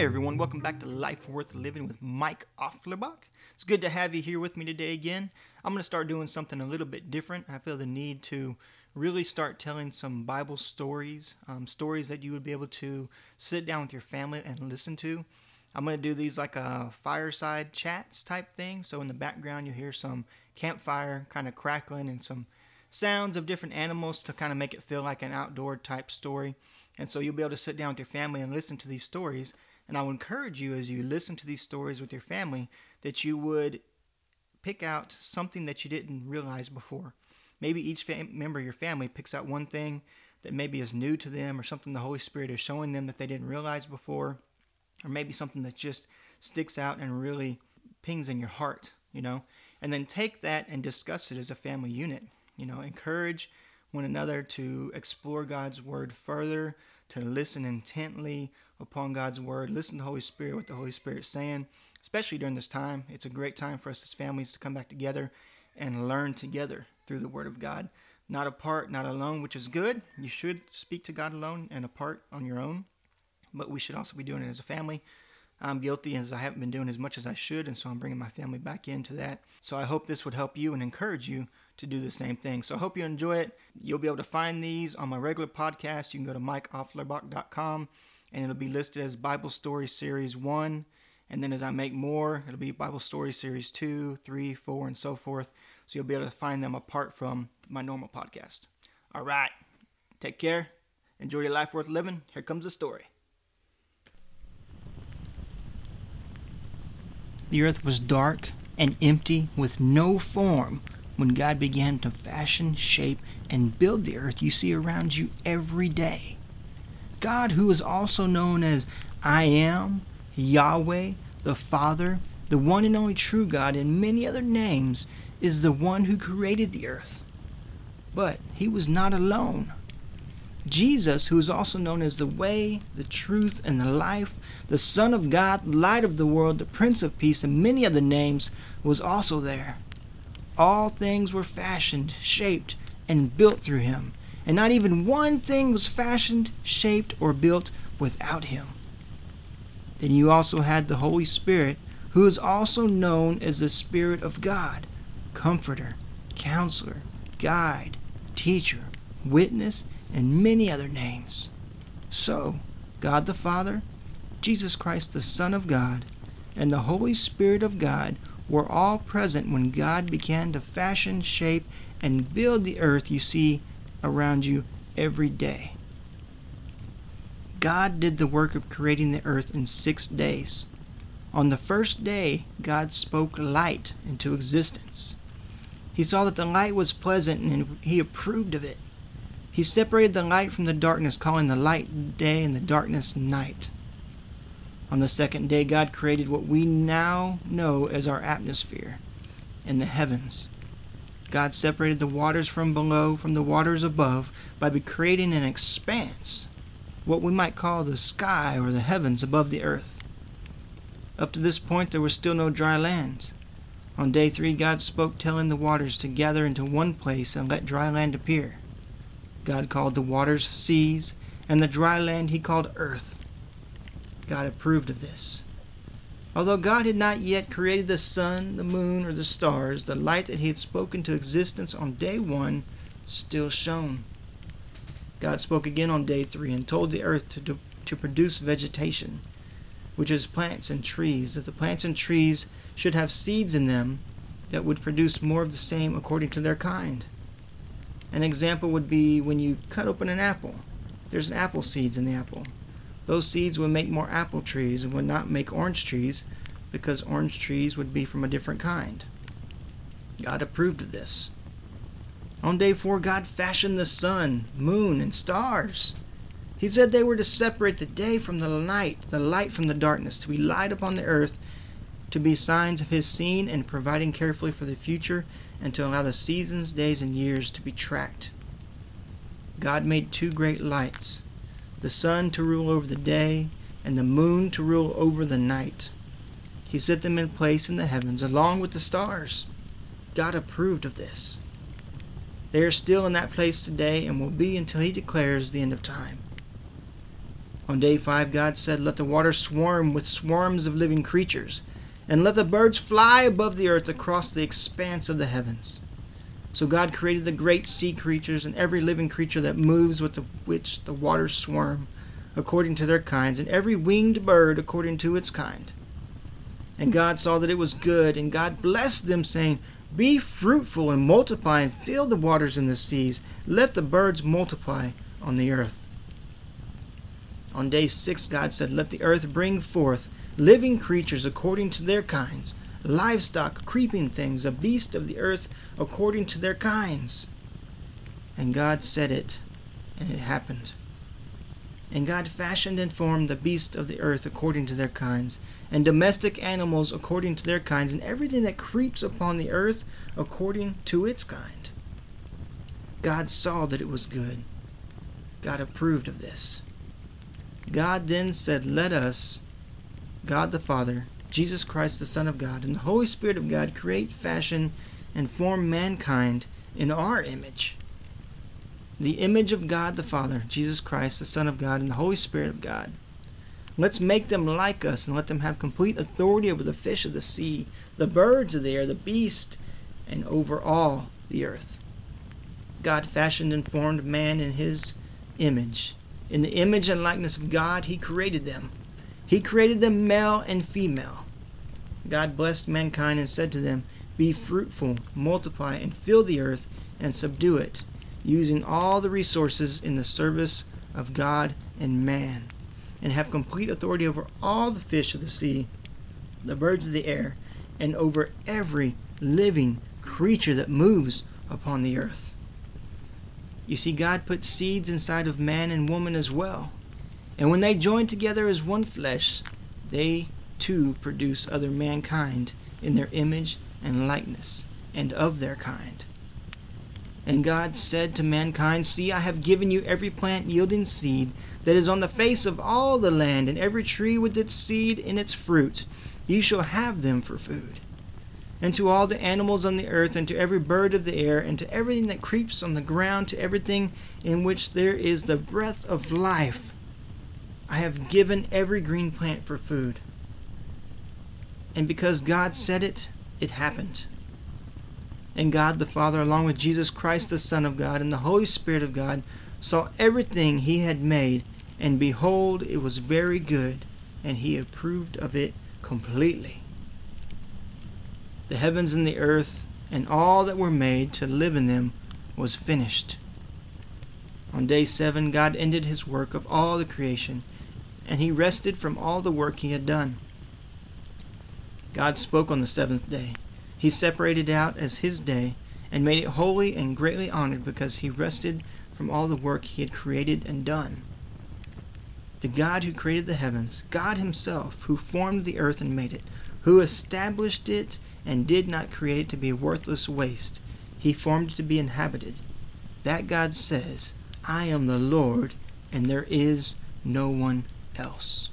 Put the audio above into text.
Hey everyone, welcome back to Life Worth Living with Mike Offlerbach. It's good to have you here with me today again. I'm going to start doing something a little bit different. I feel the need to really start telling some Bible stories, um, stories that you would be able to sit down with your family and listen to. I'm going to do these like a fireside chats type thing. So in the background, you'll hear some campfire kind of crackling and some sounds of different animals to kind of make it feel like an outdoor type story. And so you'll be able to sit down with your family and listen to these stories. And I would encourage you as you listen to these stories with your family that you would pick out something that you didn't realize before. Maybe each fam- member of your family picks out one thing that maybe is new to them or something the Holy Spirit is showing them that they didn't realize before, or maybe something that just sticks out and really pings in your heart, you know. And then take that and discuss it as a family unit. You know, encourage one another to explore God's word further, to listen intently upon God's word, listen to the Holy Spirit, what the Holy Spirit is saying, especially during this time. It's a great time for us as families to come back together and learn together through the word of God. Not apart, not alone, which is good. You should speak to God alone and apart on your own, but we should also be doing it as a family. I'm guilty as I haven't been doing as much as I should, and so I'm bringing my family back into that. So I hope this would help you and encourage you to do the same thing. So I hope you enjoy it. You'll be able to find these on my regular podcast. You can go to mikeofflerbach.com and it'll be listed as Bible Story Series 1. And then as I make more, it'll be Bible Story Series 2, 3, 4, and so forth. So you'll be able to find them apart from my normal podcast. All right. Take care. Enjoy your life worth living. Here comes the story. The earth was dark and empty with no form when God began to fashion, shape, and build the earth you see around you every day. God, who is also known as I Am, Yahweh, the Father, the one and only true God, and many other names, is the one who created the earth. But he was not alone. Jesus, who is also known as the way, the truth, and the life, the Son of God, light of the world, the Prince of Peace, and many other names, was also there. All things were fashioned, shaped, and built through him, and not even one thing was fashioned, shaped, or built without him. Then you also had the Holy Spirit, who is also known as the Spirit of God, Comforter, Counselor, Guide, Teacher, Witness, and many other names. So, God the Father, Jesus Christ the Son of God, and the Holy Spirit of God were all present when God began to fashion, shape, and build the earth you see around you every day. God did the work of creating the earth in six days. On the first day, God spoke light into existence. He saw that the light was pleasant and he approved of it. He separated the light from the darkness, calling the light day and the darkness night. On the second day, God created what we now know as our atmosphere and the heavens. God separated the waters from below from the waters above by creating an expanse, what we might call the sky or the heavens above the earth. Up to this point, there was still no dry land. On day three, God spoke, telling the waters to gather into one place and let dry land appear. God called the waters seas, and the dry land he called earth. God approved of this. Although God had not yet created the sun, the moon, or the stars, the light that he had spoken to existence on day one still shone. God spoke again on day three and told the earth to, to produce vegetation, which is plants and trees, that the plants and trees should have seeds in them that would produce more of the same according to their kind. An example would be when you cut open an apple. There's apple seeds in the apple. Those seeds would make more apple trees and would not make orange trees because orange trees would be from a different kind. God approved of this. On day four, God fashioned the sun, moon, and stars. He said they were to separate the day from the night, the light from the darkness, to be light upon the earth, to be signs of His seeing and providing carefully for the future, and to allow the seasons, days, and years to be tracked. God made two great lights the sun to rule over the day, and the moon to rule over the night. He set them in place in the heavens along with the stars. God approved of this. They are still in that place today and will be until He declares the end of time. On day five, God said, Let the water swarm with swarms of living creatures, and let the birds fly above the earth across the expanse of the heavens. So God created the great sea creatures and every living creature that moves with the, which the waters swarm, according to their kinds, and every winged bird according to its kind. And God saw that it was good, and God blessed them, saying, Be fruitful and multiply, and fill the waters in the seas. Let the birds multiply on the earth. On day six, God said, Let the earth bring forth living creatures according to their kinds, livestock, creeping things, a beast of the earth according to their kinds. And God said it, and it happened. And God fashioned and formed the beasts of the earth according to their kinds, and domestic animals according to their kinds, and everything that creeps upon the earth according to its kind. God saw that it was good. God approved of this. God then said, Let us, God the Father, Jesus Christ the Son of God, and the Holy Spirit of God create, fashion, and form mankind in our image. The image of God the Father, Jesus Christ the Son of God, and the Holy Spirit of God. Let's make them like us and let them have complete authority over the fish of the sea, the birds of the air, the beast, and over all the earth. God fashioned and formed man in his image. In the image and likeness of God, He created them. He created them male and female. God blessed mankind and said to them, Be fruitful, multiply, and fill the earth, and subdue it, using all the resources in the service of God and man, and have complete authority over all the fish of the sea, the birds of the air, and over every living creature that moves upon the earth. You see, God put seeds inside of man and woman as well. And when they join together as one flesh, they too produce other mankind in their image and likeness, and of their kind. And God said to mankind, See, I have given you every plant yielding seed that is on the face of all the land, and every tree with its seed in its fruit. You shall have them for food and to all the animals on the earth, and to every bird of the air, and to everything that creeps on the ground, to everything in which there is the breath of life. I have given every green plant for food. And because God said it, it happened. And God the Father, along with Jesus Christ, the Son of God, and the Holy Spirit of God, saw everything he had made, and behold, it was very good, and he approved of it completely the heavens and the earth, and all that were made to live in them, was finished. On day seven, God ended his work of all the creation, and he rested from all the work he had done. God spoke on the seventh day. He separated out as his day, and made it holy and greatly honored because he rested from all the work he had created and done. The God who created the heavens, God himself, who formed the earth and made it, who established it and did not create it to be worthless waste. He formed it to be inhabited. That God says, I am the Lord, and there is no one else.